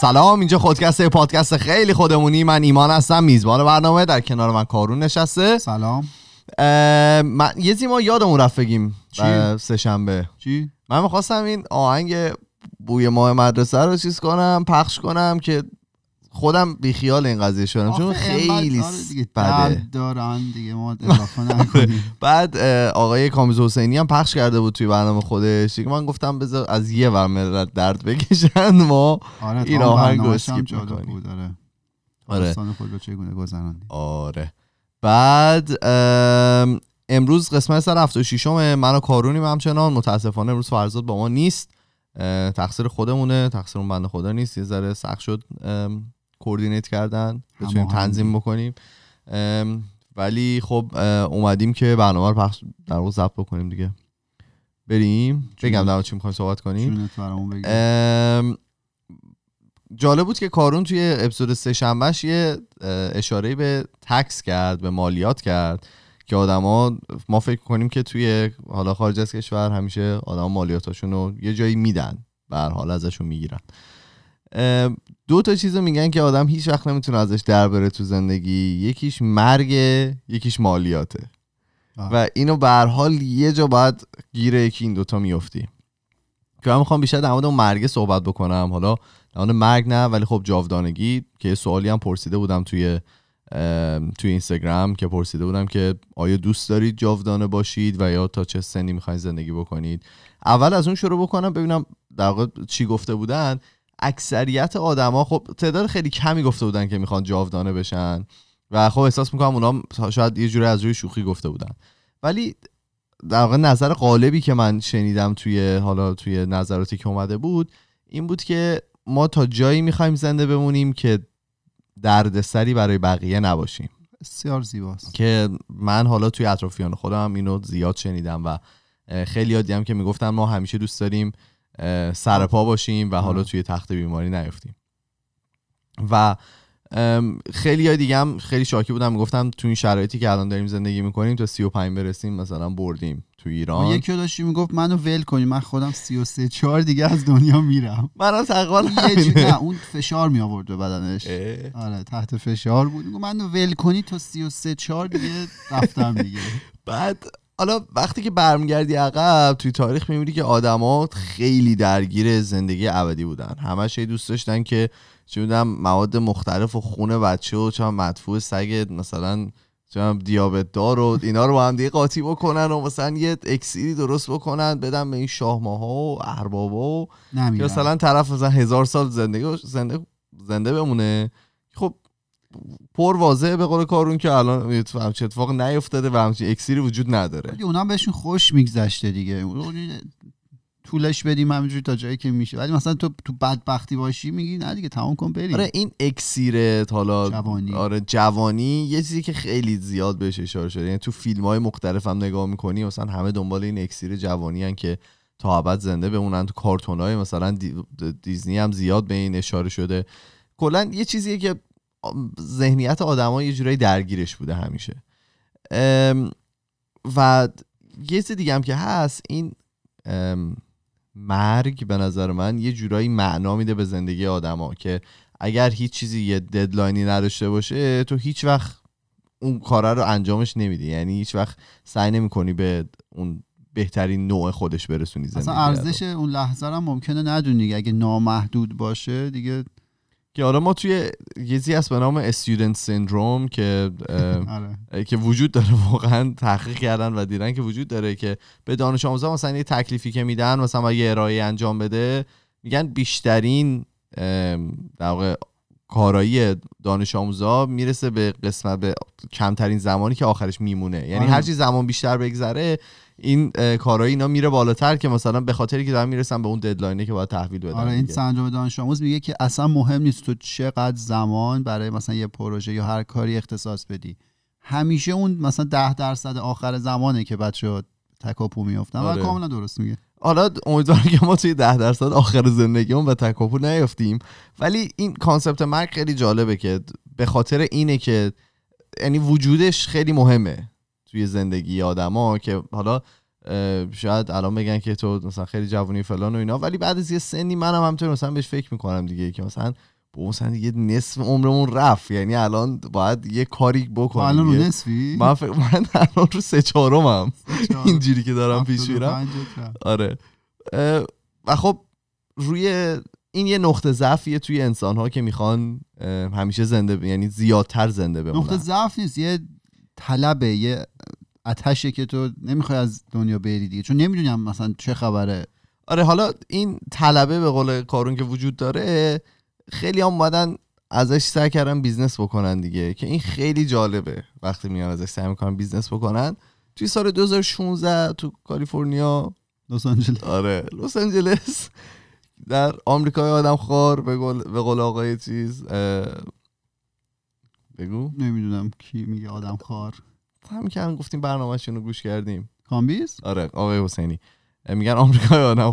سلام اینجا خودکست پادکست خیلی خودمونی من ایمان هستم میزبان برنامه در کنار من کارون نشسته سلام من یه زیما یادمون رفت بگیم چی؟ اه، سهشنبه چی؟ من می‌خواستم این آهنگ بوی ماه مدرسه رو چیز کنم پخش کنم که خودم بیخیال این قضیه شدم چون خیلی آره بده. دارن دیگه ما نکنیم. بعد آقای کامیز حسینی هم پخش کرده بود توی برنامه خودش. دیگه من گفتم بذار از یه ور ملت درد بکشن ما آره این آهنگ. بود آره. آره. خود رو چگونه گذراندی آره. بعد ام، امروز قسمت سر 76 من و کارونیم همچنان. متاسفانه امروز فرزاد با ما نیست. تقصیر خودمونه. تقصیر اون بنده خدا نیست. یه ذره سخت شد کوردینیت کردن بتونیم. تنظیم بکنیم. ولی خب اومدیم که برنامه رو پخش در واقع ضبط بکنیم دیگه. بریم؟ بگم در چی می‌خوایم صحبت کنیم. جالب بود که کارون توی اپیزود سه شنبهش یه اشاره به تکس کرد به مالیات کرد که آدما ما فکر کنیم که توی حالا خارج از کشور همیشه آدم مالیاتاشون رو یه جایی میدن. به هر حال ازشون می‌گیرن. دو تا چیز رو میگن که آدم هیچ وقت نمی‌تونه ازش در بره تو زندگی. یکیش مرگ یکیش مالیاته. آه. و اینو به هر حال یه جا باید گیر یکی این دوتا میفتی. که من می‌خوام بیشتر در مورد مرگ صحبت بکنم. حالا در مرگ نه ولی خب جاودانگی که سوالی هم پرسیده بودم توی توی اینستاگرام که پرسیده بودم که آیا دوست دارید جاودانه باشید و یا تا چه سنی می‌خواید زندگی بکنید. اول از اون شروع بکنم ببینم در واقع چی گفته بودن. اکثریت آدما خب تعداد خیلی کمی گفته بودن که می‌خوان جاودانه بشن و خب احساس می‌کنم اونا شاید یه جوری از روی شوخی گفته بودن. ولی در واقع نظر غالبی که من شنیدم توی حالا توی نظراتی که اومده بود این بود که ما تا جایی می‌خوایم زنده بمونیم که دردسری برای بقیه نباشیم. بسیار زیباست. که من حالا توی اطرافیان خودم اینو زیاد شنیدم و خیلی یادی هم که می‌گفتن ما همیشه دوست داریم اه، سر پا باشیم و حالا. توی تخت بیماری نیفتیم. و خیلی های دیگه هم خیلی شاکی بودم. می‌گفتم تو این شرایطی که الان داریم زندگی می‌کنیم تا 35 برسیم مثلا بردیم تو ایران. یکی داشتی می‌گفت منو ول کنی من خودم 33 4 دیگه از دنیا میرم. من تقریبا همینه. نه اون فشار می آورد به بدنش. آره تحت فشار بود. منو ول کنی تا 33 4 دیگه رفتم دیگه. بعد حالا وقتی که برمیگردی عقب توی تاریخ می‌بینی که آدما خیلی درگیر زندگی ابدی بودن. همش دوست داشتن که چه می‌دونم مواد مختلف و خون بچه و چه مدفوع سگ مثلا چه دیابت دار و اینا رو با هم دیگه قاطی بکنن و مثلا یه اکسیری درست بکنن بدن به این شاهماها و اربابا و که مثلا طرف مثلا هزار سال زندگی زنده زنده بمونه. خب پر واضحه به قول کارون که الان همچین اتفاق نیفتاده و همچین اکسیری وجود نداره. ولی اونا بهشون خوش میگذشته دیگه. طولش بدیم همینجوری تا جایی که میشه. ولی مثلا تو تو بدبختی باشی میگی نه دیگه تمام کن بریم. آره این اکسیر حالا جوانی. آره جوانی یه چیزی که خیلی زیاد بهش اشاره شده. یعنی تو فیلم های مختلف هم نگاه می‌کنی مثلا همه دنبال این اکسیر جوانی هن که تا ابد زنده بمونن. تو کارتون های مثلا دی- دیزنی هم زیاد به این اشاره شده. کلا یه چیزیه که ذهنیت آدما یه جورایی درگیرش بوده همیشه و یه چیز دیگه هم که هست این مرگ به نظر من یه جورایی معنا میده به زندگی آدما که اگر هیچ چیزی یه ددلاینی نداشته باشه تو هیچ وقت اون کارا رو انجامش نمیدی یعنی هیچ وقت سعی نمی‌کنی به اون بهترین نوع خودش برسونی زندگی اصلا. ارزش اون لحظه رو هم ممکنه ندونی. اگه نامحدود باشه دیگه که حالا ما توی یه هست به نام استودنت سیندروم که آره که وجود داره واقعا تحقیق کردن و دیدن که وجود داره که به دانش آموزا مثلا یه تکلیفی که میدن مثلا یه ارائه انجام بده میگن بیشترین در واقع کارایی دانش آموزا می‌رسه به قسمت به کمترین زمانی که آخرش میمونه یعنی آره. هرچی زمان بیشتر بگذره این اه، کارایی اینا میره بالاتر که مثلا به خاطری که دارن می‌رسن به اون ددلاینه که باید تحویل بدن آره این. سندروم دانش آموز میگه که اصلا مهم نیست تو چقدر زمان برای مثلا یه پروژه یا هر کاری اختصاص بدی همیشه اون مثلا ده درصد آخر زمانه که بچه تکاپو میفتن آره. و کاملا درست میگه حالا امیدوارم که ما توی ده درصد آخر زندگیمون به تکاپو نیفتیم ولی این کانسپت مرگ خیلی جالبه که به خاطر اینه که یعنی وجودش خیلی مهمه توی زندگی آدما که حالا شاید الان بگن که تو مثلا خیلی جوونی فلان و اینا ولی بعد از یه سنی منم همینطور مثلا بهش فکر می‌کنم دیگه که مثلا با مثلا یه نصف عمرمون رفت. یعنی الان باید یه کاری بکنیم. الان رو. نصفی؟ من, فکر- من الان رو سه چهارمم اینجوری که دارم پیش میرم. 75 رفت. آره. و خب روی این یه نقطه ضعفیه توی انسان ها که می‌خوان همیشه زنده ب- یعنی زیادتر زنده بمونن. نقطه ضعف نیست یه طلبه یه اتشه که تو نمی‌خوای از دنیا بری دیگه چون نمی‌دونم مثلا چه خبره. آره حالا این طلبه به قول کارون که وجود داره خیلی هم اومدن ازش سعی کردن business بکنن دیگه که این خیلی جالبه. وقتی میان ازش سعی می‌کنن business بکنن توی سال 2016 تو کالیفرنیا لس آنجلس. آره لس آنجلس در آمریکای آدم خوار به قول, به قول آقای چیز بگو. نمی‌دونم کی میگه آدم خوار همین که هم گفتیم برنامهشون رو گوش کردیم. کامبیز؟ آره آقای حسینی. میگن آمریکای آدم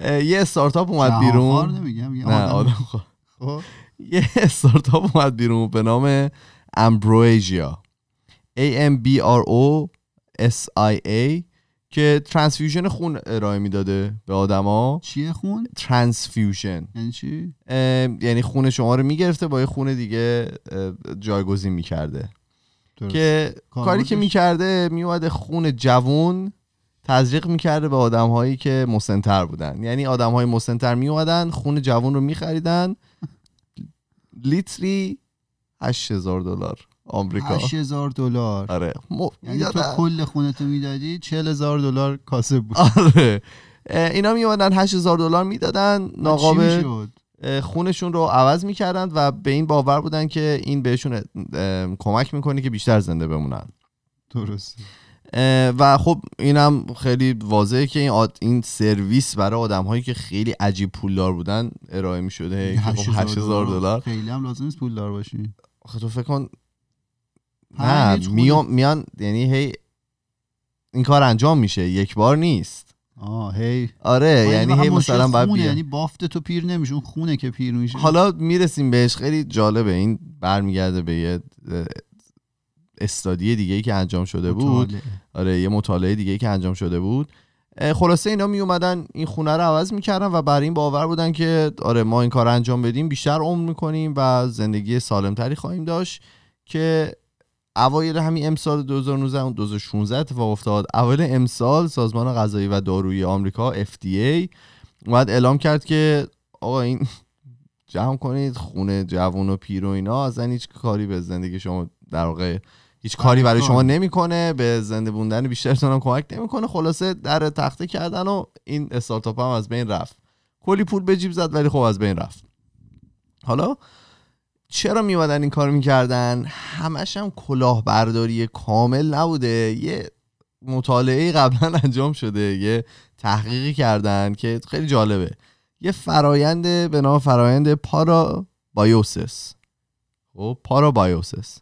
اه، یه استارتاپ اومد بیرون. نه آدم خب. یه استارتاپ اومد بیرون به نام امبرویژیا A M B R O S I A که ترانسفیوژن خون ارائه می‌داده به آدما. چیه خون؟ ترانسفیوژن. یعنی چی؟ یعنی خون شما رو می‌گرفته با یه خون دیگه جایگزین می‌کرده. درست. که؟ کاری که می‌کرده میومده خون جوون تزریق می‌کرده به آدم هایی که مسنتر بودن. یعنی آدم های مسنتر میومدن خون جوون رو میخریدن. لیتری 8000 دلار آمریکا. 8000 دلار. آره. م... یعنی تو. کل خونتو می‌دادی 40000 دلار کاسه بود. آره. اینا میومدن 8000 دلار می‌دادن. چی ناقابل خونشون رو عوض می‌کردن و به این باور بودن که این بهشون کمک می‌کنه که بیشتر زنده بمونن. درست و خب اینم خیلی واضحه که این, آد... این سرویس برای آدم هایی که خیلی عجیب پولدار بودن ارائه می‌شده که خب 8000 دلار. خیلی هم لازم نیست پول دار باشی. آخه تو فکر کن نه. میان میان یعنی هی این کار انجام میشه یک بار نیست. آه هی. آره یعنی هی مثلا باید خونه بیا. یعنی بافت تو پیر نمیشه اون خونه که پیر میشه. حالا می‌رسیم بهش خیلی جالبه. این برمیگرده به یه استادی دیگه ای که انجام شده بود. مطالعه. آره یه مطالعه دیگه ای که انجام شده بود. خلاصه اینا می اومدن این خونه رو عوض می‌کردن و برای این باور بودن که آره ما این کار انجام بدیم بیشتر عمر می‌کنیم و زندگی سالمتری خواهیم داشت که اوایل همین امسال 2019 اون 2016 اتفاق افتاد. اوایل امسال سازمان غذایی و دارویی آمریکا FDA اومد اعلام کرد که آقا این جمع کنید خونه جوون و پیر و اینا اصلا هیچ کاری به زندگی شما در واقع هیچ کاری برای شما نمی‌کنه به زنده بوندن بیشترتون هم کمک نمی‌کنه. خلاصه در تخته کردن و این استارتاپ هم از بین رفت. کلی پول به جیب زد ولی خب از بین رفت. حالا چرا میومدن این کار می‌کردن؟ همش هم کلاهبرداری کامل نبوده. یه مطالعه قبلا انجام شده یه تحقیقی کردن که خیلی جالبه. یه فرایند به نام فرایند پارابایوسس. خب parabiosis.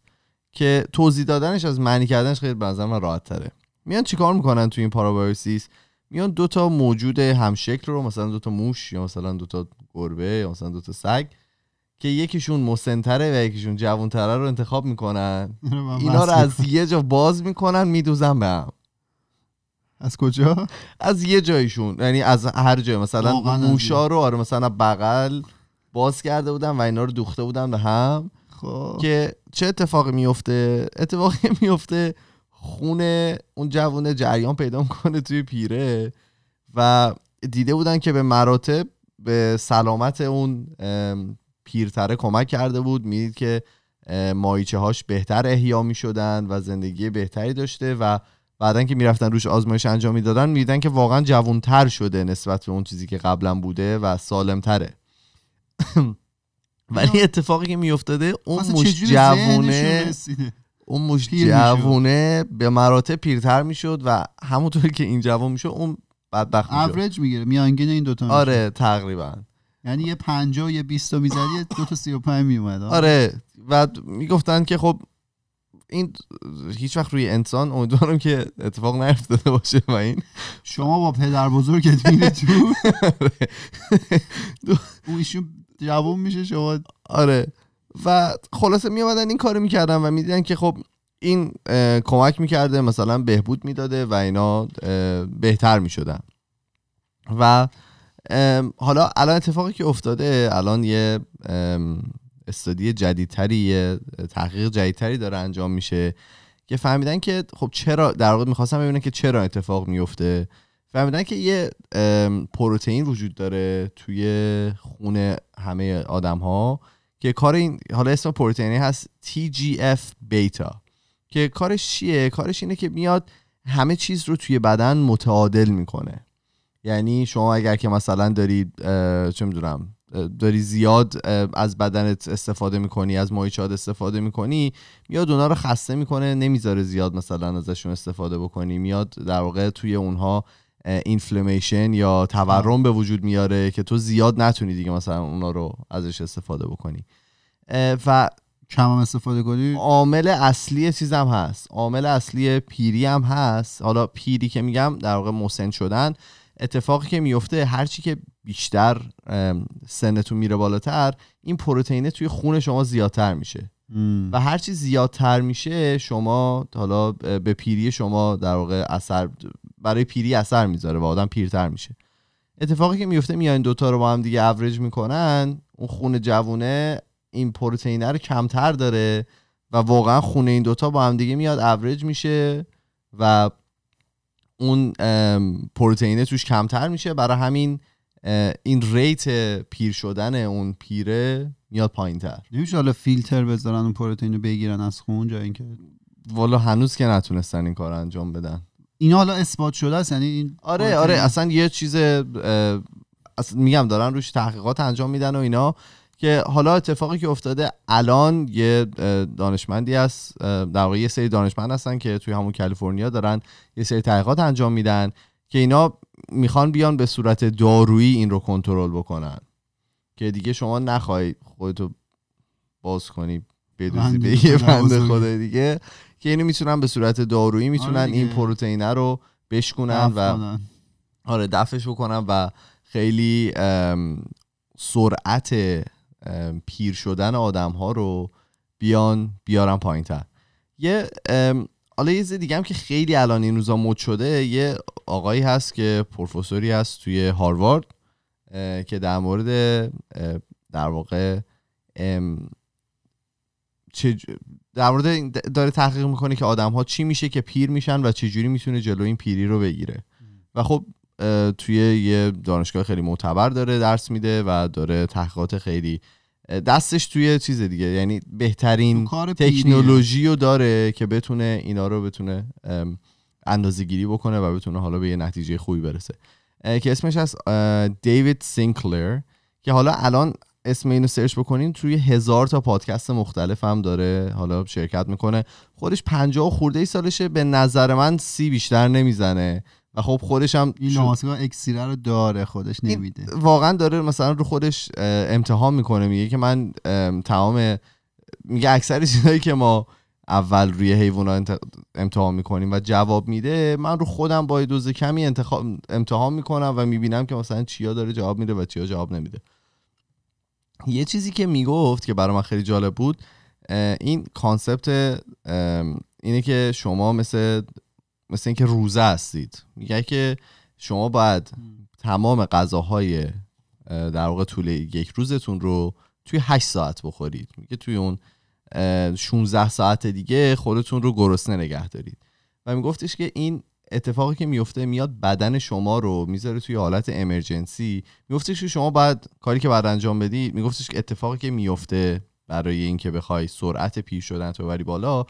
که توضیح دادنش از معنی کردنش خیلی به نظر من راحت تره میان چیکار می‌کنن تو این parabiosis؟ میان دو تا موجود همشکل رو مثلا دو تا موش یا مثلا دو تا گربه یا مثلا دو تا سگ که یکیشون مسنتره و یکیشون جوانتره رو انتخاب می‌کنن. اینا رو از یه جا باز می‌کنن میدوزن به هم. از کجا؟ از یه جایشون. یعنی از هر جای. مثلا موشا رو آره مثلا بغل باز کرده بودن و اینا رو دوخته بودن به هم. خب. که چه اتفاقی میفته اتفاقی میفته خون اون جوونه جریان پیدا می‌کنه توی پیره و دیده بودن که به مراتب به سلامت اون پیرتره کمک کرده بود می‌دید که ام، ماهیچه هاش بهتر احیا می‌شدن و زندگی بهتری داشته و بعدا که می‌رفتن روش آزمایش انجام می‌دادن می‌دیدن که واقعا جوانتر شده نسبت به اون چیزی که قبلا بوده و سالمتره ولی اتفاقی که میافتاده اون ذهنشون جوونه؟ اون می‌شد. جوونه به مراتب پیرتر می‌شد و همونطوری که این جوان می‌شد اون بدبخت می‌شد اوریج می‌گیره میانگین این دوتا میشه. آره تقریبا یعنی یه پنجاه و یه بیست رو می‌زدی یه دو تا سی و پنج میومد آره و می‌گفتن که خب این هیچ وقت روی انسان امیدوارم که اتفاق نیفتاده باشه و این. شما با پدر بزرگت میره تو. اون ایشون جوون میشه شما آره. و خلاصه میامدن این کارو می‌کردن و می‌دیدن که خب این کمک می‌کرده مثلا بهبود می‌داده و اینا بهتر می‌شدن. و حالا الان اتفاقی که افتاده الان یه استادی جدیدتری یه تحقیق جدیدتری داره انجام میشه که فهمیدن که خب چرا در واقع می‌خواستم ببینن که چرا اتفاق میفته فهمیدن که یه پروتئین وجود داره توی خون همه آدم ها که کار این حالا اسم پروتئینی هست TGF بیتا که کارش چیه؟ کارش اینه که میاد همه چیز رو توی بدن متعادل می‌کنه. یعنی شما اگر که مثلا دارید اه، چه می‌دونم داری زیاد از بدنت استفاده می‌کنی از مایچات استفاده می‌کنی میاد اونا رو خسته می‌کنه نمی‌ذاره زیاد مثلا ازشون استفاده بکنی. میاد در واقع توی اونها اینفلمیشن یا تورم به وجود میاره که تو زیاد نتونی دیگه مثلا اونا رو ازش استفاده بکنی. و کم هم استفاده کنی؟ عامل اصلی چیزم هست. عامل اصلی پیری هم هست. حالا پیری که میگم در واقع مسن شدن. اتفاقی که میفته هرچی که بیشتر سنتون میره بالاتر این پروتئینه توی خون شما زیادتر میشه. و هرچی زیادتر میشه شما حالا به پیری شما در واقع اثر برای پیری اثر می‌ذاره و آدم پیرتر میشه اتفاقی که میفته میان دوتا رو با هم دیگه اوریج می‌کنن اون خون جوونه این پروتئینه رو کمتر داره و واقعا خون این دوتا با هم دیگه میاد اوریج میشه و اون پروتئینه توش کمتر میشه. برای همین این rate پیر شدن اون پیره میاد پایین تر نمیشه حالا فیلتر بذارن اون پروتئین رو بگیرن از خون جای اینکه والا هنوز که نتونستن این کار انجام بدن. اینا حالا اثبات شده است یعنی این آره پروتئین- آره اصلا یه چیز اصلا میگم دارن روش تحقیقات انجام میدن و اینا. که حالا اتفاقی که افتاده الان یه دانشمندی هست اه، در واقع یه سری دانشمند هستن که توی همون کالیفرنیا دارن یه سری تحقیقات انجام میدن که اینا می‌خوان بیان به صورت دارویی این رو کنترل بکنن که دیگه شما نخوای خودتو باز کنی بدوزی به یه بنده. خدا دیگه که اینو می‌تونن به صورت دارویی می‌تونن آره این دیگه. پروتئینه رو بشکنن و کنن. آره دفعش بکنم و خیلی سرعت پیر شدن آدم ها رو بیان بیارن پایین تر یه حالا یه دیگه هم که خیلی الان این روزا مد شده یه آقایی هست که پروفسوری هست توی هاروارد که در مورد در واقع در مورد داره تحقیق می‌کنه که آدم ها چی میشه که پیر میشن و چجوری می‌تونه جلو این پیری رو بگیره. و خب توی یه دانشگاه خیلی معتبر داره درس میده و داره تحقیقات خیلی دستش توی چیز دیگه. یعنی بهترین. تکنولوژی رو داره که بتونه اینا رو بتونه اندازه گیری بکنه و بتونه حالا به یه نتیجه خوبی برسه. که اسمش از دیوید سینکلر که حالا الان اسم اینو search بکنین توی هزار تا پادکست مختلف هم داره حالا شرکت می‌کنه. خودش پنجاه و خورده ای سالشه به نظر من سی بیشتر نمی‌زنه. و خب خودش هم این ناماسکا اکسیره رو داره خودش نمیده. واقعا داره مثلا رو خودش امتحان می‌کنه میگه که من ام، تمام میگه اکثر چیزایی که ما اول روی حیوونا امتحان می‌کنیم و جواب میده من رو خودم با دوز کمی انتخاب امتحان می‌کنم و می‌بینم که مثلا چیا داره جواب میده و چیا جواب نمیده. یه چیزی که می‌گفت که برای من خیلی جالب بود این کانسپت اینه که شما مثل مثل اینکه روزه هستید. میگه که شما باید تمام غذاهای اه، در واقع طول یک روزتون رو توی 8 ساعت بخورید. میگه توی اون اه، 16 ساعت دیگه خودتون رو گرسنه نگه دارید. و میگفتش که این اتفاقی که میفته میاد بدن شما رو می‌ذاره توی حالت امرجنسی میگفتش که شما باید کاری که بعد انجام بدید میگفتش که اتفاقی که میفته برای اینکه بخوای سرعت پیر شدن تو ببری بالا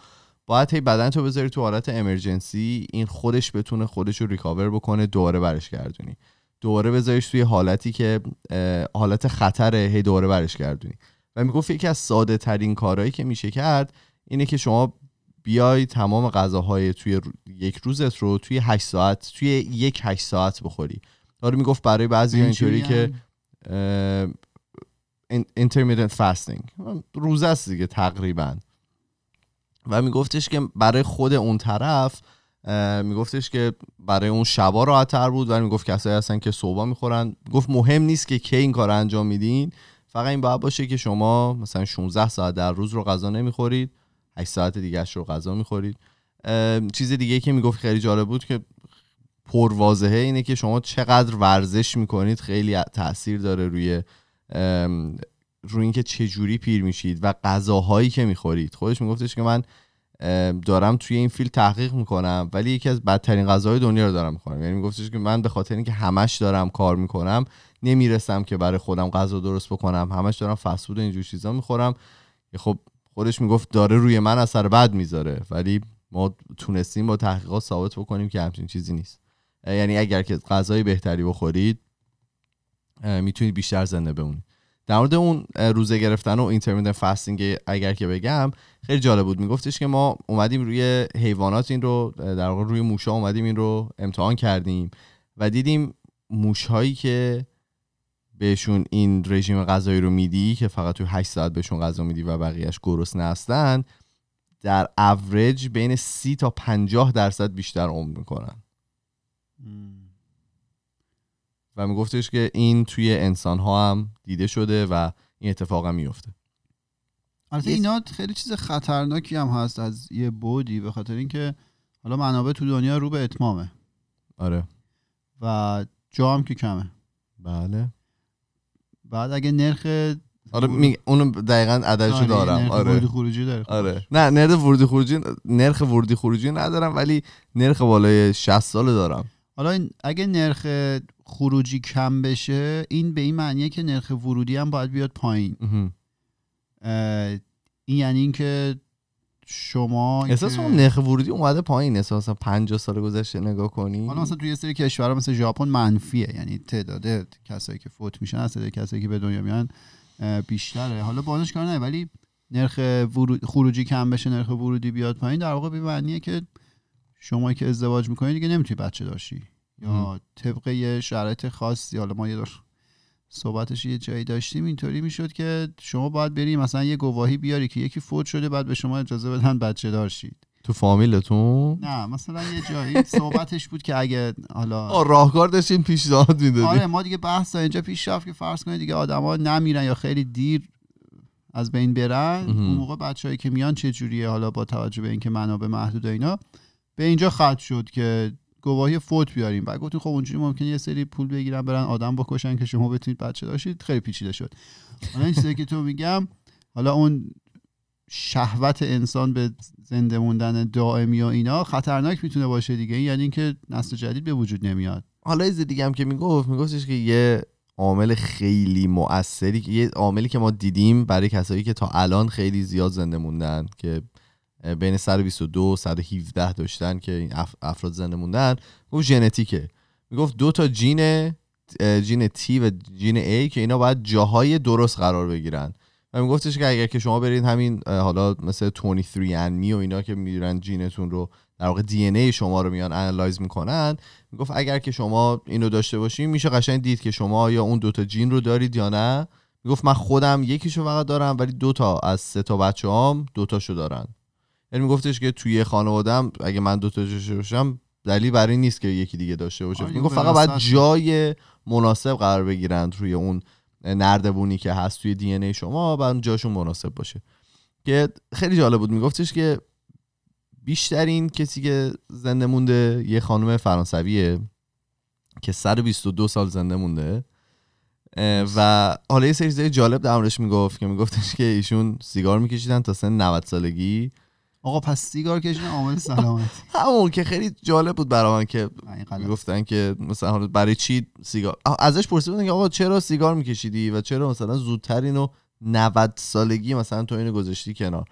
باید هی بدن تو بذاری تو حالت امرجنسی این خودش بتونه خودش رو ریکاور بکنه دوباره برش گردونی. دوباره بذاریش توی حالتی که حالت خطره هی دوباره برش گردونی. و می‌گفت یکی از ساده ترین کارهایی که میشه کرد اینه که شما بیای تمام غذاهای توی رو- یک روزت رو توی 8 ساعت توی یک 8 ساعت بخوری. داره می‌گفت برای بعضی این اینطوری که intermittent fasting. روزه است دیگه تقریبا. و میگفتش که برای خود اون طرف میگفتش که برای اون شبا راحت‌تر بود و می‌گفت کسایی هستن که صبح می‌خورن. گفت مهم نیست که کی این کار انجام میدین. فقط این باید باشه که شما مثلا 16 ساعت در روز رو غذا نمی‌خورید 8 ساعت دیگه رو غذا می‌خورید. چیز دیگه که می‌گفت خیلی جالب بود که پرواضحه اینه که شما چقدر ورزش می‌کنید خیلی تاثیر داره روی روی اینکه چه جوری پیر میشید و غذاهایی که می‌خورید. خودش میگفتش که من دارم توی این فیلم تحقیق می‌کنم ولی یکی از بدترین غذاهای دنیا رو دارم می‌کنم یعنی میگفتش که من به خاطر اینکه همش دارم کار می‌کنم نمی‌رسم که برای خودم غذا درست بکنم. همش دارم فسفود و اینجور چیزا می‌خورم. خب خودش می‌گفت داره روی من اثر بد می‌ذاره ولی ما تونستیم با تحقیقات ثابت بکنیم که همچین چیزی نیست. یعنی اگر که غذای بهتری بخورید می‌تونید بیشتر زنده بمونید. در مورد اون روزه گرفتن و اینترمیدنت فاستینگ اگر که بگم خیلی جالب بود. میگفتش که ما اومدیم روی حیوانات این رو در واقع روی موشا اومدیم این رو امتحان کردیم و دیدیم موشهایی که بهشون این رژیم غذایی رو میدی که فقط توی 8 ساعت بهشون غذا میدی و بقیهش گرسنه هستن در اوریج بین 30 تا 50 درصد بیشتر عمر می‌کنن. و میگفتش که این توی انسان ها هم دیده شده و این اتفاق هم میفته البته اینا خیلی چیز خطرناکی هم هست از یه بودی به خاطر اینکه حالا منابع تو دنیا رو به اتمامه. آره. و جا هم که کمه. بله. بعد اگه نرخ آره می... اونو دقیقا عددشو آره، دارم. نرخ آره. ورودی خروجی داره. آره. نه نرخ ورودی خروجی نرخ ورودی خروجی ندارم ولی نرخ بالای 60 سال دارم. حالا اگه نرخ خروجی کم بشه این به این معنیه که نرخ ورودی هم باید بیاد پایین. این یعنی اینکه شما احساس که- نرخ ورودی اومده پایین. احساس 50 سال گذشته نگاه کنی. حالا مثلا توی یه سری کشورها مثل ژاپن منفیه. یعنی تعداد کسایی که فوت میشن از تعداد کسایی که به دنیا میان بیشتره. حالا بانش کار نه ولی نرخ ورود خروجی کم بشه نرخ ورودی بیاد پایین در واقع به معنیه که شما که ازدواج می‌کنید دیگه نمی‌تونی بچه داشتی. یا طبق یه شرایط خاصی حالا ما یه دور صحبتش یه جایی داشتیم اینطوری می‌شد که شما باید بری مثلا یه گواهی بیاری که یکی فوت شده بعد به شما اجازه بدن بچه دار شید تو فامیلتون؟ نه مثلا یه جایی صحبتش بود که اگه حالا راهکار داشتین پیشنهاد می‌دادی؟ آره ما دیگه بحث اینجا پیش رفت که فرض کنید دیگه آدما نمیرن یا خیلی دیر از بین برن. اون موقع بچه‌ای که میان چه جوریه؟ حالا با توجه به اینکه منابع محدود اینا. به اینجا خط شد که گواهی فوت بیاریم. بعد گفتیم خب اونجوری ممکنه یه سری پول بگیرن برن آدم بکشن که شما بتونید بچه داشتید خیلی پیچیده شد. حالا این چیزی که تو میگم حالا اون شهوت انسان به زنده موندن دائمی و اینا خطرناک می‌تونه باشه دیگه. یعنی اینکه نسل جدید به وجود نمیاد. حالا چیز دیگه هم که می‌گفت میگفتش که یه عامل خیلی مؤثری یه عاملی که ما دیدیم برای کسایی که تا الان خیلی زیاد زنده موندن که بین 122 117 داشتن که این اف- افراد زنده موندن. گفت ژنتیکه. می‌گفت دو تا gene، gene T و gene A که اینا باید جاهای درست قرار بگیرن. و میگفتش که اگر که شما برید همین حالا مثل 23andMe و اینا که میرن gene تون رو در واقع DNA شما رو میان analyze می‌کنن می‌گفت اگر که شما اینو داشته باشین میشه قشنگ دید که شما یا اون دوتا gene رو دارید یا نه. می‌گفت من خودم یکیشو فقط دارم ولی دوتا از سه تا بچه هام دوتاشو دارن. یعنی میگفتش که توی خانوادم اگه من دوتا داشته باشم دلیل برای نیست که یکی دیگه داشته باشه. آره، می‌گفت یه فقط باید. جای مناسب قرار بگیرن روی اون نردبونی که هست توی دی ای شما و اون جاشون مناسب باشه. که خیلی جالب بود. میگفتش که بیشترین کسی که زنده مونده یه خانم فرانسویه که 122 سال زنده مونده و حالا یه سری جالب در می‌گفت که میگفتش که ایشون سیگار میکشیدن تا سن 90 سالگی. آقا پس سیگار کشیدن عامل سلامت. همون که خیلی جالب بود برای من که این. می‌گفتن که مثلا برای چی سیگار؟ ازش پرسیده بودن که آقا چرا سیگار میکشیدی و چرا مثلا زودتر اینو 90 سالگی مثلا تو اینو گذاشتی کنار؟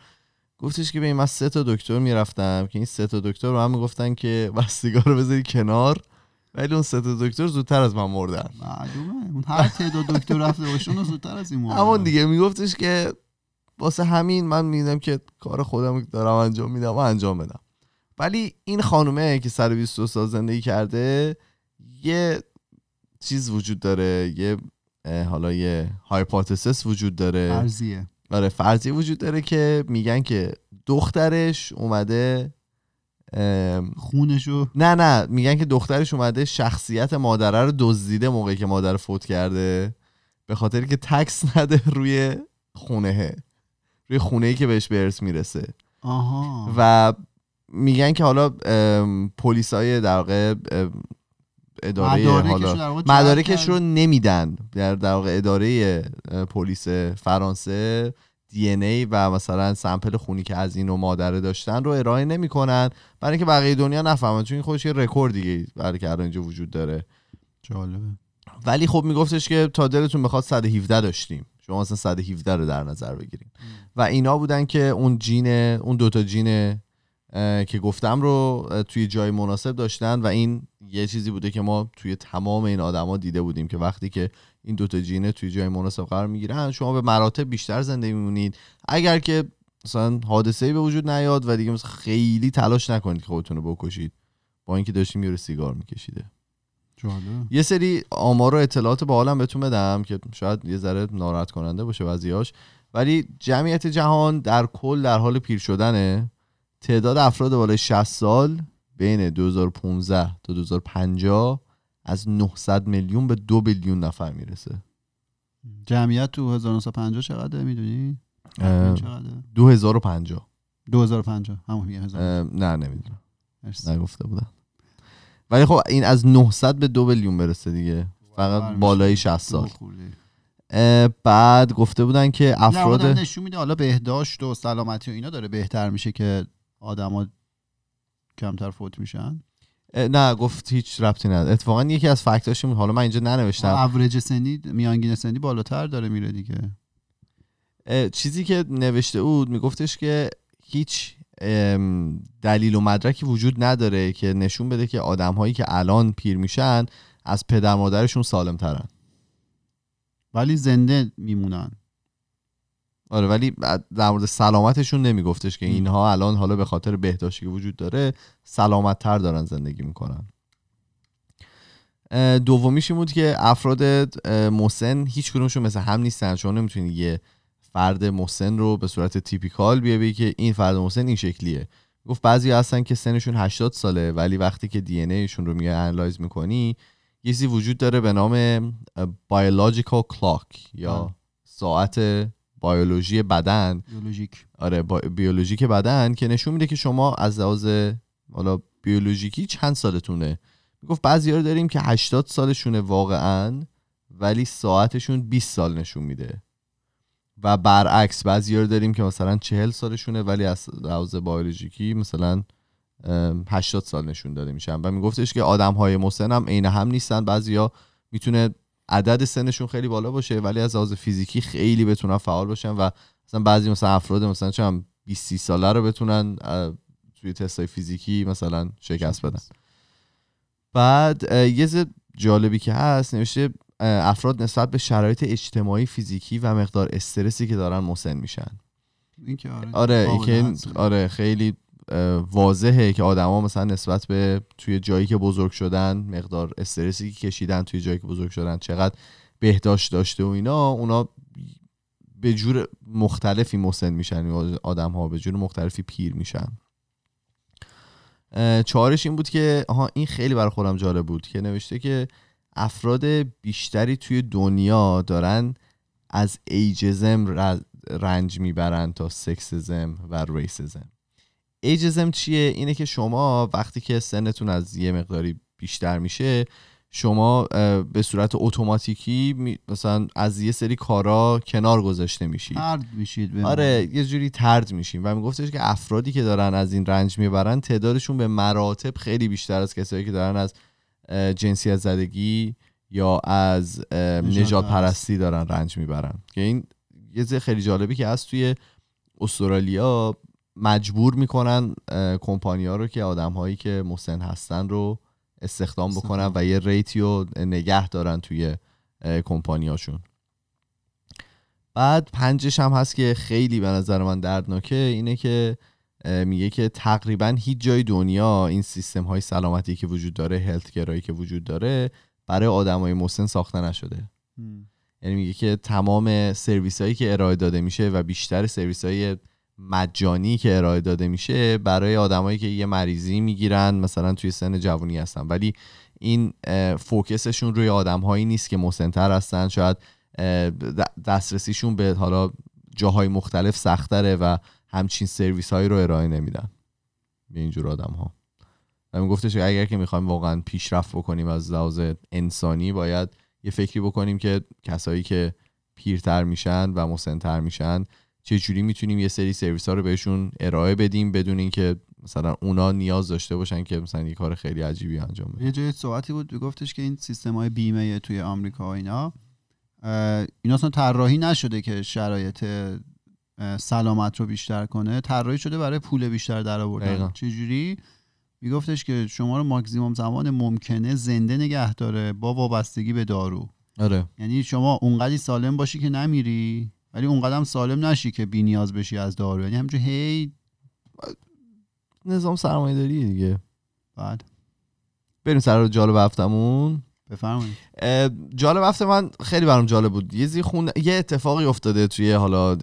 گفتش که ببین من سه تا دکتر می‌رفتم که این سه تا دکتر رو هم می‌گفتن که بس سیگار رو بذاری کنار ولی اون سه تا دکتر زودتر از من مردن. معلومه. اون هر تعداد دکتر رفته باشه اونو زودتر از این مورد همون دیگه میگفتش که واسه همین من میدم که کار خودم دارم انجام میدم و انجام بدم. ولی این خانومه که 122 سال زندگی کرده یه چیز وجود داره یه حالا یه هایپوتزیس وجود داره. فرضیه. آره فرضی وجود داره که میگن که دخترش اومده خونشو نه نه میگن که دخترش اومده شخصیت مادره رو دزدیده موقعی که مادر فوت کرده به خاطر که تکس نده روی خونه روی خونه ای که بهش به ارث می‌رسه. آها. و میگن که حالا پلیس های در واقع اداره مدارکش حالا رو مدارکش. رو نمیدن. در در واقع اداره پلیس فرانسه دی ای و مثلا سمپل خونی که از این و مادره داشتن رو ارائه نمی‌کنن. برای اینکه بقیه دنیا نفهمن چون این خودش یه رکورد دیگه برای که الان اینجا وجود داره. جالبه. ولی خب میگفتش که تا دلتون بخواد 117 داشتیم. شما مثلا 117 رو در نظر بگیریم و اینا بودن که اون جین اون دوتا جین که گفتم رو توی جای مناسب داشتن و این یه چیزی بوده که ما توی تمام این آدما دیده بودیم که وقتی که این دوتا جینه توی جای مناسب قرار می‌گیرن شما به مراتب بیشتر زنده میمونید. اگر که مثلا حادثه به وجود نیاد و دیگه مثلا خیلی تلاش نکنید که خودتون رو بکشید با اینکه داشتیم یه سیگار میکشیده. جالبه یه سری آمار و اطلاعات با حالم بهتون بدم که شاید یه ذره ناراحت کننده باشه بعضیاش. ولی جمعیت جهان در کل در حال پیر شدنه. تعداد افراد بالای 60 سال بین 2015 تا 2050 از 900 میلیون به 2 بیلیون نفر می‌رسه. جمعیت تو 1950 چقدر می‌دونی؟ اه، چقدر 2050 2050 همون میگه نه نمی‌دونم. نگفته بودن ولی خب این از 900 به 2 بیلیون برسه دیگه. فقط. بالای 60 سال. بعد گفته بودن که افراد نشون میده. حالا بهداشت و سلامتی و اینا داره بهتر میشه که آدما کمتر فوت میشن؟ نه گفت هیچ ربطی نداره. اتفاقا یکی از فکتاش حالا من اینجا ننوشتم. اوریج سنی میانگین سنی بالاتر داره میره دیگه. چیزی که نوشته بود میگفتش که هیچ دلیل و مدرکی وجود نداره که نشون بده که آدم هایی که الان پیر میشن از پدر مادرشون سالم ترن ولی زنده میمونن. آره ولی در مورد سلامتشون نمیگفتش که. اینها الان حالا به خاطر بهداشتی که وجود داره سلامت تر دارن زندگی می‌کنن. دومیش این بود که افراد مسن هیچ کدومشون مثل هم نیستن شما نمی‌تونید یه فرد مسن رو به صورت تیپیکال بیا بگی که این فرد مسن این شکلیه. گفت بعضی هستن که سنشون 80 ساله ولی وقتی که دی ایشون رو میگه انالایز می‌کنی یه چیزی وجود داره به نام biological clock یا. ساعت بیولوژی بدن. بیولوژیک. آره با بیولوژیک بدن که نشون میده که شما از لحاظ حالا بیولوژیکی چند سالتونه. می‌گفت بعضی رو داریم که 80 سالشونه واقعا ولی ساعتشون 20 سال نشون میده. و برعکس بعضی رو داریم که مثلا 40 سالشونه ولی از لحاظ بیولوژیکی مثلا ام، 80 سال نشون داده میشن. و میگفتش که آدم های مسن هم عین هم نیستن. بعضیا می‌تونه عدد سنشون خیلی بالا باشه ولی از لحاظ فیزیکی خیلی بتونن فعال باشن و مثلا بعضی مثلا افراد مثلا چه 20 30 ساله رو بتونن توی تستای فیزیکی مثلا شکست بدن. بعد یه جالبی که هست نوشته افراد نسبت به شرایط اجتماعی فیزیکی و مقدار استرسی که دارن مسن میشن این که آره آره این که. آره خیلی واضحه که آدما مثلا نسبت به توی جایی که بزرگ شدن مقدار استرسی که کشیدن توی جایی که بزرگ شدن چقدر بهداشت داشته و اینا اونا به جور مختلفی مسن میشن آدم ها به جور مختلفی پیر میشن چهارش این بود که آها این خیلی برای خودم جالب بود که نوشته که افراد بیشتری توی دنیا دارن از ایجزم رنج می‌برن تا سکسزم و ریسزم ایجزم چیه؟ اینه که شما وقتی که سنتون از یه مقداری بیشتر میشه شما به صورت اتوماتیکی مثلا از یه سری کارا کنار گذاشته میشید. ترد میشید به آره یه جوری ترد میشیم و میگفتش که افرادی که دارن از این رنج می‌برن تعدادشون به مراتب خیلی بیشتر از کسایی که دارن از جنسیت زدگی یا از نژاد پرستی. دارن رنج می‌برن که این یه چیز خیلی جالبی که از توی استرالیا مجبور می‌کنن کمپانیا رو که آدم هایی که مسن هستن رو استخدام بکنن. و یه ریتی رو نگه دارن توی کمپانیاشون بعد پنجش هم هست که خیلی به نظر من دردناکه اینه که میگه که تقریبا هیچ جای دنیا این سیستم های سلامتی که وجود داره هلت که وجود داره برای آدم های مسن ساخته نشده. یعنی میگه که تمام سرویس هایی که ارائه داده میشه و بیشتر سرویس های مجانی که ارائه داده میشه برای آدمایی که یه مریضی می‌گیرن مثلا توی سن جوانی هستن. ولی این فوکسشون روی آدم هایی نیست که مسنتر هستن. شاید دسترسیشون به حالا جاهای مختلف سختره و همچین سرویس هایی رو ارائه نمیدن به اینجور آدم ها و میگفتش که اگر که می‌خوایم واقعا پیشرفت بکنیم از لحاظ انسانی باید یه فکری بکنیم که کسایی که پیرتر میشن و مسنتر میشن چه جوری می‌تونیم یه سری سرویس ها رو بهشون ارائه بدیم بدون اینکه مثلا اونا نیاز داشته باشن که مثلا یه کار خیلی عجیبی انجام بدن یه جای صحبتی بود گفتش که این سیستم های بیمه توی آمریکا و اینا اینا اصلا طراحی نشده که شرایط سلامت رو بیشتر کنه طراحی شده برای پول بیشتر در آوردن. چجوری؟ میگفتش که شما رو ماکسیموم زمان ممکنه زنده نگه داره با وابستگی به دارو. آره. یعنی شما اونقدی سالم باشی که نمیری ولی اونقدر سالم نشی که بی نیاز بشی از دارو. یعنی همینجور هی نظام سرمایه داری دیگه. بعد؟ بریم سر جالب هفتمون. بفرمایید. جالب هفته من خیلی برام جالب بود. یه خون یه اتفاقی افتاده توی حالا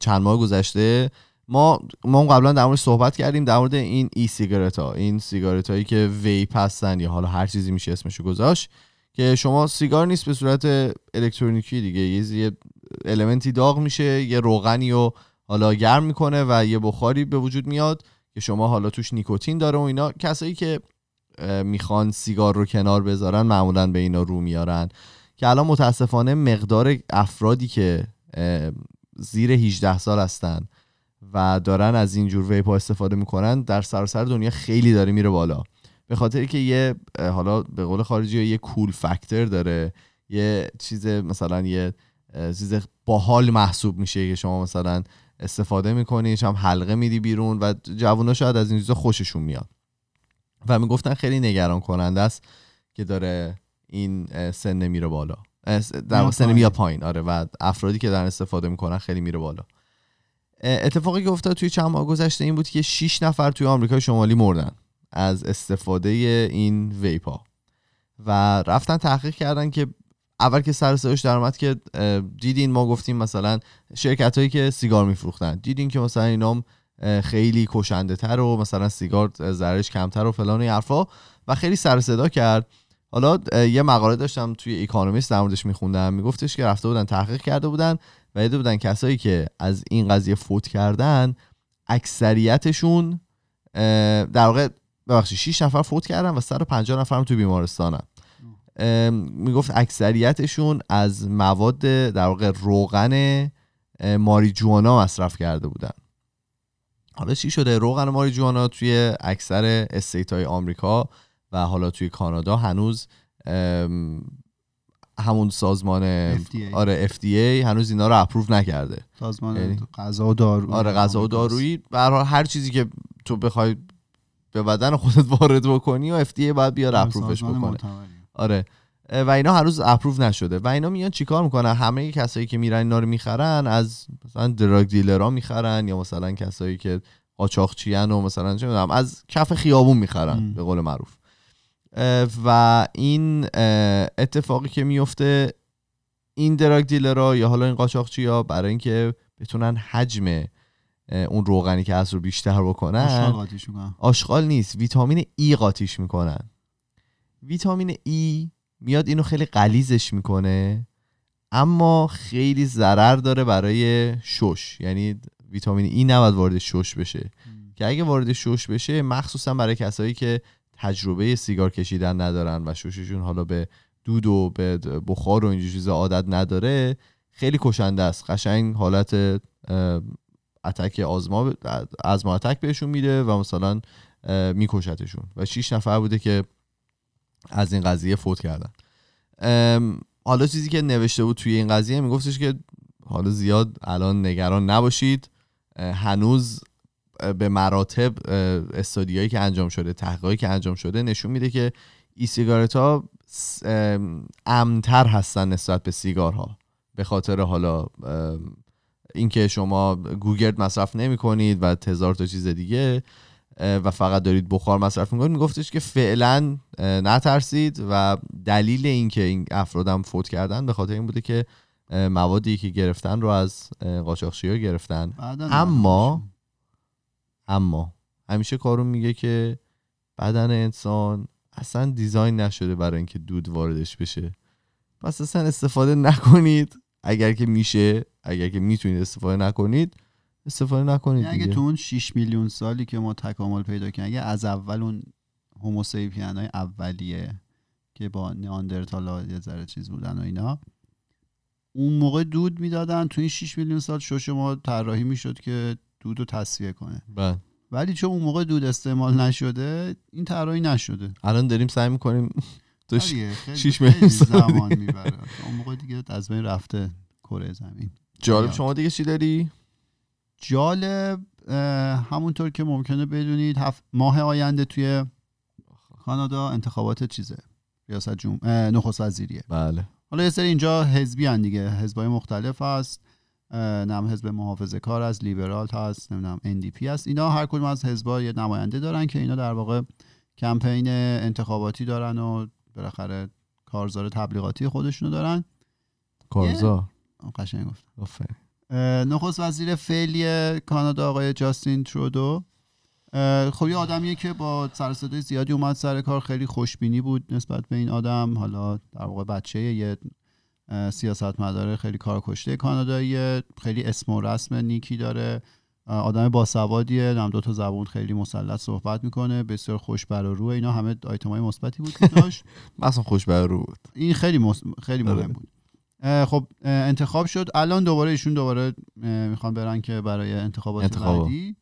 چند ماه گذشته. ما ما قبلا در مورد صحبت کردیم در مورد این ای سیگارت ها این سیگارت هایی که ویپ هستن یا حالا هر چیزی میشه اسمشو گذاشت که شما سیگار نیست به صورت الکترونیکی دیگه. یه المنتی داغ میشه یه روغنی رو حالا گرم می‌کنه و یه بخاری به وجود میاد که شما حالا توش نیکوتین داره و اینا. کسایی که می‌خوان سیگار رو کنار بذارن معمولا به اینا رو میارن. که الان متاسفانه مقدار افرادی که زیر 18 سال هستن و دارن از اینجور ویپ استفاده می‌کنن در سراسر دنیا خیلی داره میره بالا. به خاطر که یه حالا به قول خارجی یه کول فکتر داره. یه چیز مثلا یه چیز باحال محسوب میشه که شما مثلا استفاده می‌کنی هم حلقه میدی بیرون و جوونا شاید از این چیزا خوششون میاد. و می‌گفتن خیلی نگران کننده است که داره این سن میره بالا. در سن میاد پایین. آره و افرادی که دارن استفاده می‌کنن خیلی میره بالا. اتفاقی که افتاد توی چند ماه گذشته این بود که 6 نفر توی آمریکای شمالی مردن از استفاده این ویپا. و رفتن تحقیق کردن که اول که سر صداش در اومد که دیدین ما گفتیم مثلا شرکت هایی که سیگار میفروختن. دیدین که مثلا اینام خیلی کشنده تر و مثلا سیگار زرش کمتر و فلان و حرفا. و خیلی سر صدا کرد. حالا یه مقاله داشتم توی اکانومیست در موردش میخوندم. میگفتش که رفته بودن تحقیق کرده بودن و دیده بودن کسایی که از این قضیه فوت کردن اکثریتشون در واقع ببخشید 6 نفر فوت کردن و 150 نفر هم تو بیمارستانن. می‌گفت اکثریتشون از مواد در واقع روغن ماریجوانا مصرف کرده بودن. حالا چی شده؟ روغن ماریجوانا توی اکثر استیت های آمریکا و حالا توی کانادا هنوز همون سازمان FDA. آره FDA هنوز اینا رو اپروف نکرده. سازمان یعنی غذا و دارو آره غذا و دارویی. به هر چیزی که تو بخوای به بدن خودت وارد بکنی و FDA باید بیاد اپروفش بکنه. آره. و اینا هنوز اپروف نشده. و اینا میان چیکار می‌کنن؟ همه کسایی که میرن اینا رو می‌خرن از مثلا دراگ دیلرها می‌خرن یا مثلا کسایی که قاچاقچیان و مثلا چه می‌دونم از کف خیابون می‌خرن به قول معروف. و این اتفاقی که میفته این دراگ دیلرها یا حالا این قاچاقچی ها برای اینکه بتونن حجم اون روغنی که از رو بیشتر بکنن آشغال نیست ویتامین ای قاطیش می‌کنن. ویتامین ای میاد اینو خیلی قلیزش می‌کنه اما خیلی ضرر داره برای شش. یعنی ویتامین ای نباید وارد شش بشه. که اگه وارد شش بشه مخصوصا برای کسایی که تجربه سیگار کشیدن ندارن و شوششون حالا به دود و به بخار و اینجور چیزا عادت نداره خیلی کشنده است. قشنگ حالت اتک آزما اتک بهشون میده و مثلا میکشتشون. و 6 نفر بوده که از این قضیه فوت کردن. حالا چیزی که نوشته بود توی این قضیه میگفتش که حالا زیاد الان نگران نباشید. هنوز به مراتب استادیایی که انجام شده تحقیقاتی که انجام شده نشون میده که ای سیگارت ها امتر هستن نسبت به سیگارها. به خاطر حالا اینکه شما گوگرد مصرف نمی کنید و هزار تا چیز دیگه. و فقط دارید بخار مصرف می‌کنید. میگفتش که فعلا نترسید و دلیل اینکه این افرادم فوت کردن به خاطر این بوده که موادی که گرفتن رو از قاچاقچی ها گرفتن. اما اما همیشه کارون میگه که بدن انسان اصلا دیزاین نشده برای اینکه دود واردش بشه. پس اصلا استفاده نکنید. اگر که میشه اگر که می‌تونید استفاده نکنید استفاده نکنید اگه دیگه. تو اون 6 میلیون سالی که ما تکامل پیدا کردیم اگه از اول اون هوموسیپین های اولیه که با نیاندرتالا یه ذره چیز بودن و اینا اون موقع دود می‌دادن تو این 6 میلیون سال شش ما طراحی می‌شد که دود رو تصفیه کنه. بله. ولی چون اون موقع دود استعمال نشده این طراحی نشده. الان داریم سعی می‌کنیم تو ش- آره، خیلی- شیش خیلی میلیون سال زمان می‌بره. اون موقع دیگه از بین رفته کره زمین. جالب. شما دیگه چی داری؟ جالب همونطور که ممکنه بدونید هفت ماه آینده توی کانادا انتخابات چیزه؟ ریاست جمهور نخست وزیریه. بله. حالا یه سری اینجا حزبی هن دیگه حزبای مختلف هست نم حزب محافظه کار هست لیبرال هست نمی‌دونم NDP هست. اینا هر کدوم از حزبا یه نماینده دارن که اینا در واقع کمپین انتخاباتی دارن و بالاخره کارزار تبلیغاتی خودشونو دارن. کارزار. قشنگ گفت. نخست وزیر فعلی کانادا آقای جاستین ترودو. خب یه آدمیه که با سر و صدای زیادی اومد سر کار خیلی خوشبینی بود نسبت به این آدم. حالا در واقع بچه یه سیاست مداره خیلی کار کشته کانادایی خیلی اسم و رسم نیکی داره. آدم باسوادیه نم دو تا زبون خیلی مسلط صحبت می‌کنه بسیار خوش بر و روی اینا همه آیتم های مثبتی بود که داشت. مثلا خوش بر رو بود. این خیلی مس... خیلی آره. مهم بود. اه، خب انتخاب شد. الان دوباره ایشون دوباره می‌خوان برن که برای انتخابات انتخابا. بعدی.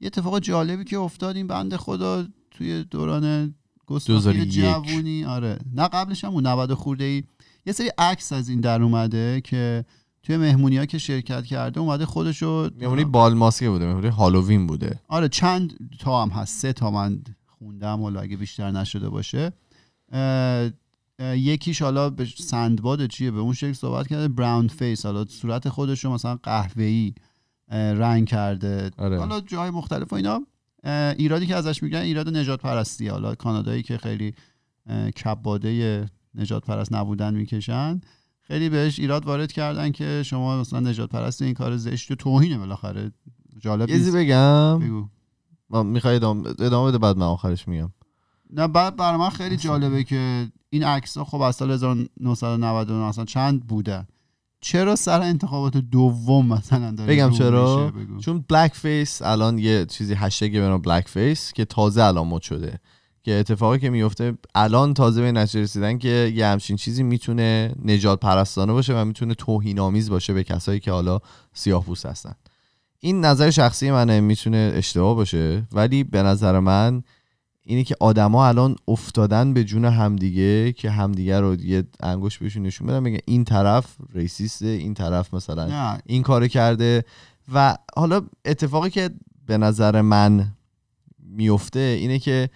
یه اتفاق جالبی که افتاد این بنده خدا توی دوران گستاخی 2001. جوونی. آره. نه قبلش هم اون 90 خورده ای یه سری عکس از این در اومده که توی مهمونی ها که شرکت کرده اومده خودشو مهمونی بال ماسکه بوده مهمونی هالووین بوده. آره چند تا هم هست. سه تا من خوندم ولی اگه بیشتر نشده باشه. یکیش حالا به سندباد چیه؟ به اون شکل صحبت کرده. brownface حالا صورت خودش رو مثلا قهوه‌ای رنگ کرده. آره. حالا جای مختلف و اینا. ایرادی که ازش میگن ایراد نژاد پرستی. حالا کانادایی که خیلی کباده نژاد پرست نبودن می‌کشن. خیلی بهش ایراد وارد کردن که شما مثلا نژاد پرست این کار زشت و توهینه بالاخره. جالب چیزی نیست. بگم. بگو. می‌خوای ادامه ادامه بده بعد من آخرش میگم. نه بعد برای من خیلی جالبه که این عکس ها خب از سال 1999 مثلا چند بوده چرا سر انتخابات دوم مثلا داره بگم چرا؟ بگو. چون blackface الان یه چیزی هشتگی به نام blackface که تازه الان مد شده که اتفاقی که میفته الان تازه به نتیجه رسیدن که یه همچین چیزی می‌تونه نژاد پرستانه باشه و می‌تونه توهین آمیز باشه به کسایی که حالا سیاه پوست هستن این نظر شخصی منه می‌تونه اشتباه باشه ولی به نظر من اینی که آدما الان افتادن به جون همدیگه که همدیگه رو یه انگوش بهشون نشون بدن بگن این طرف ریسیسته این طرف مثلا نه. این کارو کرده. و حالا اتفاقی که به نظر من میفته اینه که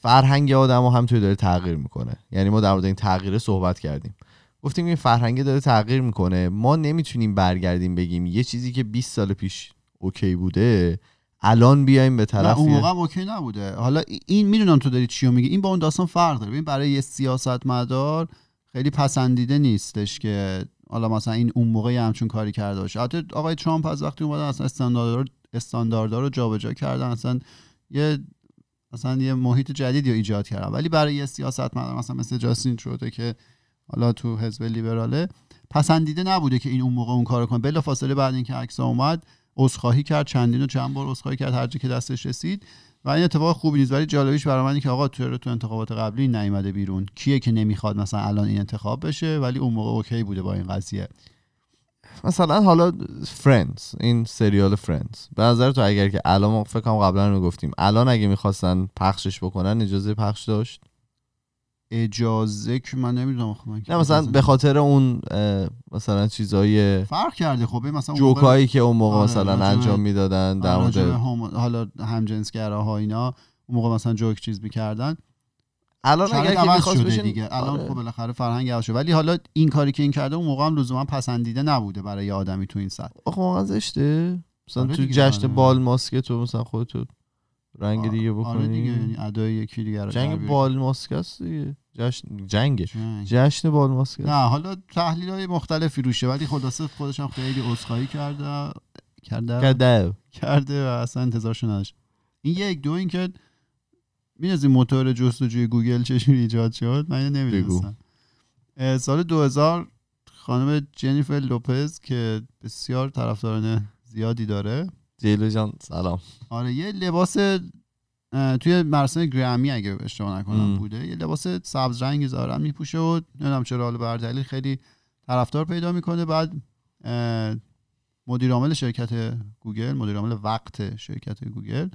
فرهنگ آدم همطوری داره تغییر می‌کنه. یعنی ما در مورد این تغییر صحبت کردیم. گفتیم این فرهنگ داره تغییر می‌کنه. ما نمی‌تونیم برگردیم بگیم یه چیزی که 20 سال پیش okay بوده الان بیایم به طرف اون موقع okay نبوده. حالا این می‌دونم تو داری چی میگی. این با اون داستان فرق داره. ببین برای یه سیاستمدار خیلی پسندیده نیستش که حالا مثلا این اون موقع همچین کاری کرده باشه. حتی آقای ترامپ از وقتی اومدن اصلا استانداردها رو استانداردها رو جابجا کردن اصلا یه مثلا یه محیط جدیدی رو ایجاد کردن. ولی برای یه سیاستمدار مثلا مثل جاستین ترودو که حالا تو حزب لیبراله پسندیده نبوده که این اون موقع اون کارو کنه. بلافاصله بعد اینکه عکس اومد عذرخواهی کرد چندین و چند بار عذرخواهی کرد هر جا که دستش رسید. و این اتفاق خوبی نیست. ولی جالبیش برای من که آقا تو تو انتخابات قبلی نیومده بیرون؟ کیه که نمی‌خواد مثلا الان این انتخاب بشه؟ ولی اون موقع okay بوده با این قضیه. مثلا حالا Friends این سریال Friends به نظر تو اگر که الان فکر کنم قبلا رو گفتیم. الان اگه می‌خواستن پخشش بکنن اجازه پخش داشت؟ اجازه که من نمی‌دونم من نه مثلا به خاطر اون مثلا چیزای فرق کرده خب مثلا جوکایی که اون موقع آره، مثلا انجام می‌دادن در آره، مورد هم... حالا همجنسگراها اینا اون موقع مثلا جوک چیز می‌کردن. الان اگر که می‌خواست شده بشین دیگه. الان آره. خب بالاخره فرهنگ عوض شده. ولی حالا این کاری که این کرده اون موقع هم لزوما پسندیده نبوده برای آدمی تو این سطح. آخه واقعا زشته. مثلا آره تو جشن آره. بال ماسکه تو مثلا خودتو رنگ دیگه بکنی. آره دیگه یعنی ادای یکی دیگه رو جنگ. بال ماسکه است دیگه. جشن جنگ جنگ. جشن بال ماسکه نه حالا تحلیل های مختلفی روشه ولی خلاصه خودش هم خیلی عذرخواهی کرده. کرده؟ کدو کرده و اصلا انتظارشو نداشت. این یک. دو اینکه می‌دونی موتور جستجوی گوگل چجوری ایجاد شد؟ من نمی‌دونستم. سال 2000 خانم جنیفر لوپز که بسیار طرفداران زیادی داره. J.Lo جان سلام. آره یه لباس توی مراسم گرمی اگه اشتباه نکنم ام. بوده یه لباس سبز رنگی ظاهرا میپوشه و نمی‌دونم چرا حالا به هر دلیل خیلی طرفدار پیدا می‌کنه بعد مدیر عامل شرکت گوگل مدیر عامل وقت شرکت گوگل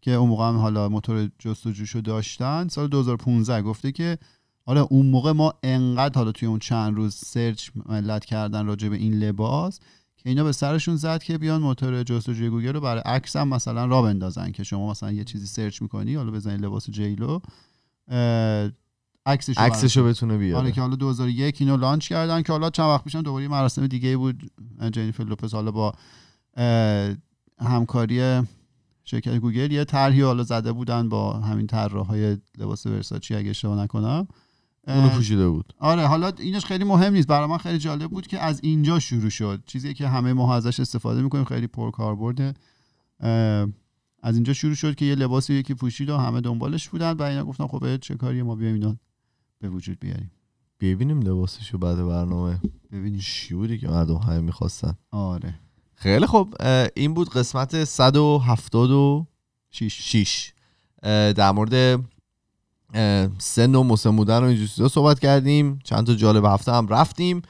که اون موقع هم حالا موتور جستجوشو داشتن سال 2015 گفته که آره اون موقع ما انقدر حالا توی اون چند روز search ملت کردن راجع به این لباس که اینا به سرشون زد که بیان موتور جستجوی گوگل رو برای عکس هم مثلا راه بندازن که شما مثلا یه چیزی search می‌کنی حالا بزنی لباس J.Lo عکسش رو عکسشو بتونه بیاره. آره که حالا 2001 اینو launch کردن که حالا چند وقت پیشم دوباره مراسم دیگه بود. جنیفر لوپز حالا با همکاری شرکت گوگل یه طرحی حالا زده بودن با همین طراحای لباس ورساچی اگه اشتباه نکنم. اونو پوشیده بود. آره حالا اینش خیلی مهم نیست. برای من خیلی جالب بود که از اینجا شروع شد. چیزی که همه ما ازش استفاده می‌کنیم خیلی پرکاربرد از اینجا شروع شد که یه لباسی یکی پوشید و همه دنبالش بودن و اینا گفتن خب چه کاری ما بیایم اینا به وجود بیاریم. ببینیم لباسشو بعد برنامه. ببینیم. چی بودی که مردم همه می‌خواستن. آره. خیلی خب این بود قسمت 176 شیش. اه، در مورد سن و مسن بودن و اینجور چیزا صحبت کردیم. چند تا جالب هفته هم رفتیم.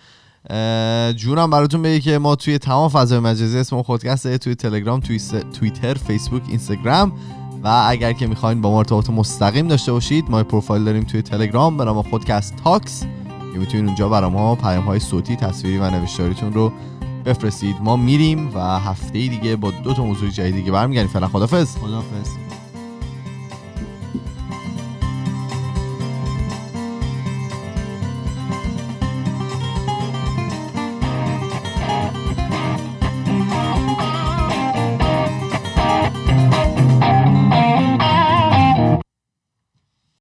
جونم براتون بگه که ما توی تمام فضای مجازی اسم خودکسته توی تلگرام توی س- توییتر فیسبوک اینستاگرام. و اگر که می‌خواین با ما ارتباط مستقیم داشته باشید ما پروفایل داریم توی تلگرام به نام خودکست تاکس. که می‌تونید اونجا برای ما پیام های صوتی تصویری و نوشتاریتون رو بفرستید. ما میریم و هفته دیگه با دو تا موضوع جدید دیگه برمیگردیم. فعلا خدافظ خدافظ